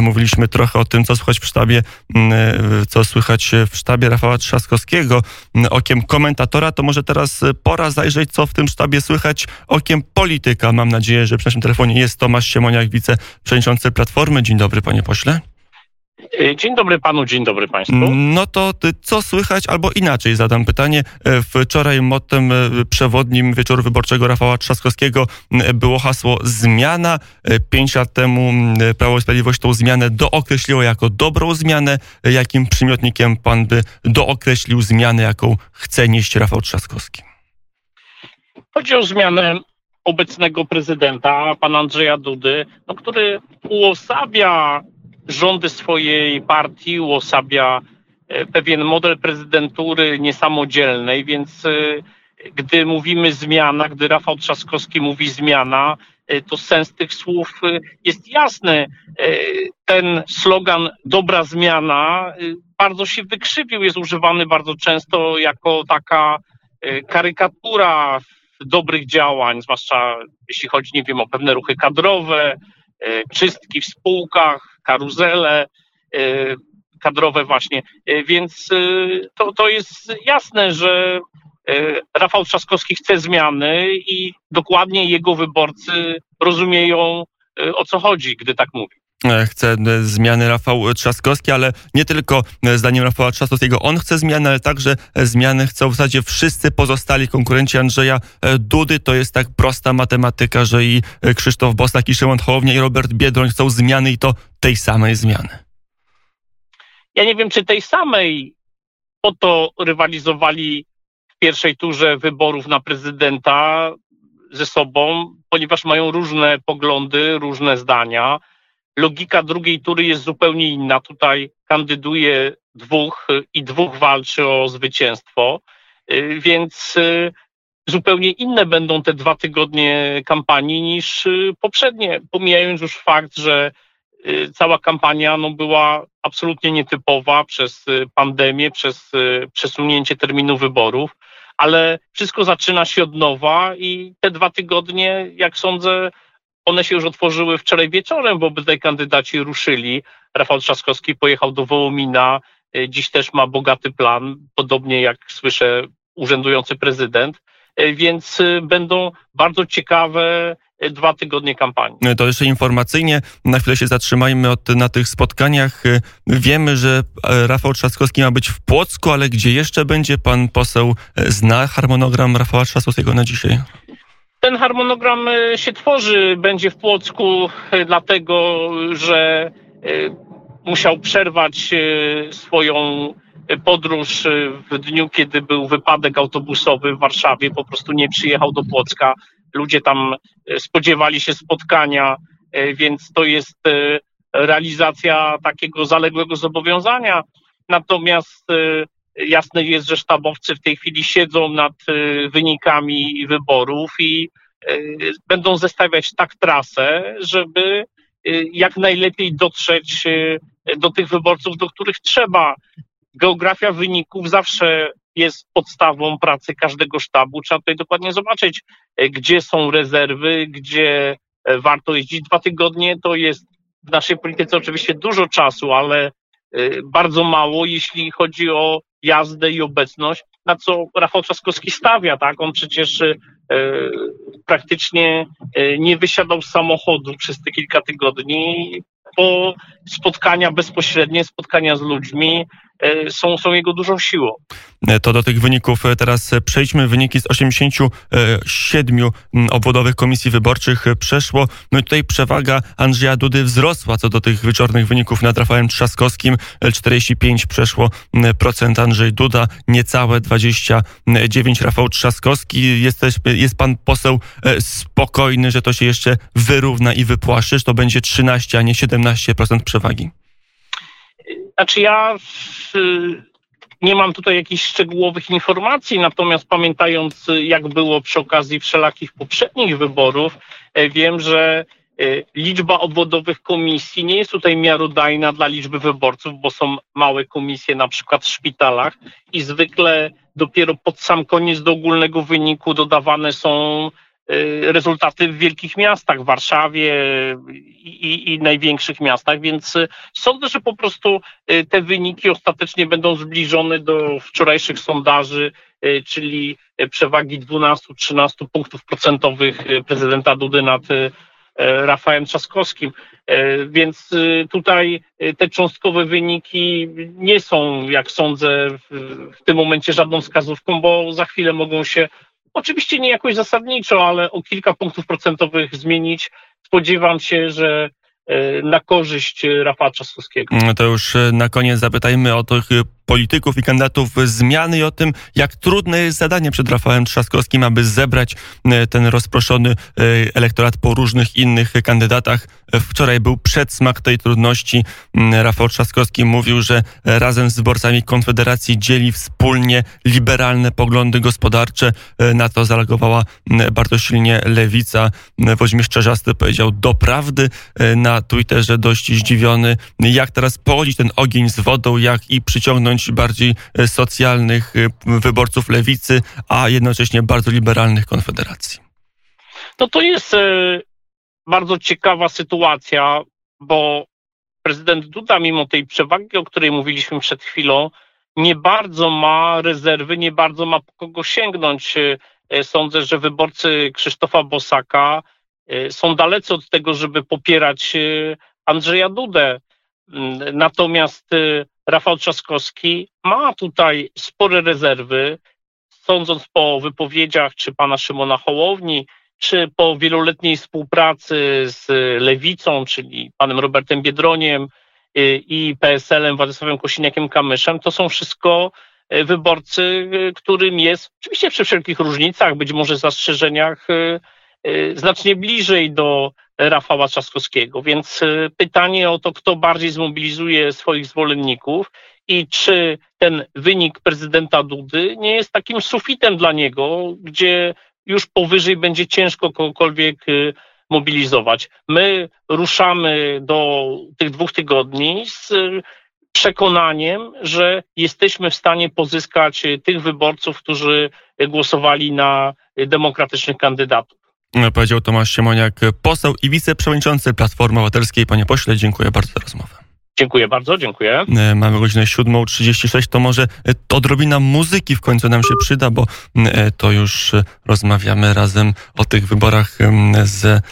mówiliśmy trochę o tym, co słychać w sztabie, co słychać w sztabie Rafała Trzaskowskiego okiem komentatora, to może teraz pora zajrzeć, co w tym sztabie słychać okiem polityka. Mam nadzieję, że przy naszym telefonie jest Tomasz Siemoniak, wiceprzewodniczący Platformy. Dzień dobry, panie pośle. E, dzień dobry panu, dzień dobry państwu. No to co słychać, albo inaczej zadam pytanie. E, wczoraj mottem e, przewodnim wieczoru wyborczego Rafała Trzaskowskiego było hasło zmiana. Pięć lat temu Prawo i Sprawiedliwość tą zmianę dookreśliło jako dobrą zmianę. Jakim przymiotnikiem pan by dookreślił zmianę, jaką chce nieść Rafał Trzaskowski? Chodzi o zmianę obecnego prezydenta, pana Andrzeja Dudy, no, który uosabia rządy swojej partii, uosabia e, pewien model prezydentury niesamodzielnej, więc e, gdy mówimy zmiana, gdy Rafał Trzaskowski mówi zmiana, e, to sens tych słów jest jasny. Ten slogan dobra zmiana bardzo się wykrzywił, jest używany bardzo często jako taka karykatura dobrych działań, zwłaszcza jeśli chodzi, nie wiem, o pewne ruchy kadrowe, czystki w spółkach, karuzele y, kadrowe właśnie. Y, więc to, to jest jasne, że Rafał Trzaskowski chce zmiany i dokładnie jego wyborcy rozumieją o co chodzi, gdy tak mówi e, chce e, zmiany Rafał Trzaskowski, ale nie tylko e, zdaniem Rafała Trzaskowskiego on chce zmiany, ale także zmiany chcą w zasadzie wszyscy pozostali konkurenci Andrzeja Dudy. To jest tak prosta matematyka, że i Krzysztof Bosak, i Szymon Hołownia, i Robert Biedroń chcą zmiany i to tej samej zmiany? Ja nie wiem, czy tej samej. Po to rywalizowali w pierwszej turze wyborów na prezydenta ze sobą, ponieważ mają różne poglądy, różne zdania. Logika drugiej tury jest zupełnie inna. Tutaj kandyduje dwóch i dwóch walczy o zwycięstwo, y, więc y, zupełnie inne będą te dwa tygodnie kampanii niż y, poprzednie, pomijając już fakt, że Y, cała kampania no, była absolutnie nietypowa przez y, pandemię, przez y, przesunięcie terminu wyborów, ale wszystko zaczyna się od nowa i te dwa tygodnie, jak sądzę, one się już otworzyły wczoraj wieczorem, bo obydwaj kandydaci ruszyli. Rafał Trzaskowski pojechał do Wołomina, dziś też ma bogaty plan, podobnie jak słyszę urzędujący prezydent, więc będą bardzo ciekawe dwa tygodnie kampanii. To jeszcze informacyjnie, na chwilę się zatrzymajmy od, na tych spotkaniach. Wiemy, że e, Rafał Trzaskowski ma być w Płocku, ale gdzie jeszcze będzie? Pan poseł e, zna harmonogram Rafała Trzaskowskiego na dzisiaj? Ten harmonogram e, się tworzy, będzie w Płocku, dlatego że musiał przerwać swoją podróż w dniu, kiedy był wypadek autobusowy w Warszawie. Po prostu nie przyjechał do Płocka ludzie tam e, spodziewali się spotkania, e, więc to jest e, realizacja takiego zaległego zobowiązania. Natomiast jasne jest, że sztabowcy w tej chwili siedzą nad wynikami wyborów i będą zestawiać tak trasę, żeby jak najlepiej dotrzeć do tych wyborców, do których trzeba. Geografia wyników zawsze jest podstawą pracy każdego sztabu. Trzeba tutaj dokładnie zobaczyć, gdzie są rezerwy, gdzie warto jeździć. Dwa tygodnie to jest w naszej polityce oczywiście dużo czasu, ale bardzo mało, jeśli chodzi o jazdę i obecność, na co Rafał Trzaskowski stawia, tak? On przecież e, praktycznie nie wysiadał z samochodu przez te kilka tygodni, bo spotkania bezpośrednie, spotkania z ludźmi są, są jego dużą siłą. E, to do tych wyników e, teraz przejdźmy. Wyniki z 87 obwodowych komisji wyborczych przeszło. No i tutaj przewaga Andrzeja Dudy wzrosła co do tych wieczornych wyników nad Rafałem Trzaskowskim. 45 przeszło procent Andrzej Duda, niecałe 29 Rafał Trzaskowski. Jest, też, jest pan poseł spokojny, że to się jeszcze wyrówna i wypłaszy, że to będzie 13, a nie 17% przewagi? Znaczy ja nie mam tutaj jakichś szczegółowych informacji, natomiast pamiętając jak było przy okazji wszelakich poprzednich wyborów, e, wiem, że e, liczba obwodowych komisji nie jest tutaj miarodajna dla liczby wyborców, bo są małe komisje na przykład w szpitalach i zwykle dopiero pod sam koniec do ogólnego wyniku dodawane są rezultaty w wielkich miastach, w Warszawie i, i, największych miastach, więc sądzę, że po prostu te wyniki ostatecznie będą zbliżone do wczorajszych sondaży, czyli przewagi 12-13 punktów procentowych prezydenta Dudy nad Rafałem Trzaskowskim. Więc tutaj te cząstkowe wyniki nie są, jak sądzę, w tym momencie żadną wskazówką, bo za chwilę mogą się Oczywiście nie jakoś zasadniczo, ale o kilka punktów procentowych zmienić. Spodziewam się, że e, na korzyść Rafała Trzaskowskiego. To już e, na koniec zapytajmy o tych polityków i kandydatów zmiany i o tym, jak trudne jest zadanie przed Rafałem Trzaskowskim, aby zebrać e, ten rozproszony e, elektorat po różnych innych kandydatach. Wczoraj był przedsmak tej trudności. Mm, Rafał Trzaskowski mówił, że razem z wyborcami Konfederacji dzieli wspólnie liberalne poglądy gospodarcze. E, na to zareagowała mm, bardzo silnie lewica. Woźmierz Czerzasty powiedział doprawdy na Twitterze, dość zdziwiony, jak teraz pogodzić ten ogień z wodą, jak i przyciągnąć bardziej e, socjalnych e, wyborców lewicy, a jednocześnie bardzo liberalnych konfederacji. No to jest e, bardzo ciekawa sytuacja, bo prezydent Duda, mimo tej przewagi, o której mówiliśmy przed chwilą, nie bardzo ma rezerwy, nie bardzo ma po kogo sięgnąć. Sądzę, że wyborcy Krzysztofa Bosaka są dalecy od tego, żeby popierać Andrzeja Dudę. Mm, natomiast Rafał Trzaskowski ma tutaj spore rezerwy, sądząc po wypowiedziach czy pana Szymona Hołowni, czy po wieloletniej współpracy z Lewicą, czyli panem Robertem Biedroniem y, i PSL-em Władysławem Kosiniakiem-Kamyszem, to są wszystko y, wyborcy, y, którym jest, oczywiście przy wszelkich różnicach, być może zastrzeżeniach, znacznie bliżej do Rafała Trzaskowskiego. Więc y, pytanie o to, kto bardziej zmobilizuje swoich zwolenników i czy ten wynik prezydenta Dudy nie jest takim sufitem dla niego, gdzie już powyżej będzie ciężko kogokolwiek y, mobilizować. My ruszamy do tych dwóch tygodni z y, przekonaniem, że jesteśmy w stanie pozyskać tych wyborców, którzy głosowali na demokratycznych kandydatów powiedział Tomasz Siemoniak, poseł i wiceprzewodniczący Platformy Obywatelskiej. Panie pośle, dziękuję bardzo za rozmowę. Dziękuję bardzo, dziękuję. E, mamy godzinę 7.36, to może e, odrobina muzyki w końcu nam się przyda, bo e, to już rozmawiamy razem o tych wyborach z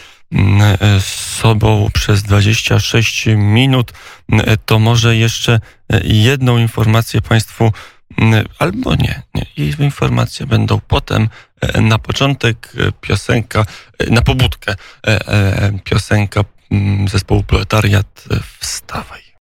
sobą przez 26 minut. To może jeszcze jedną informację Państwu albo nie, nie. I informacje będą potem. E, na początek e, piosenka, e, na pobudkę piosenka mm, zespołu Proletariat Wstawaj.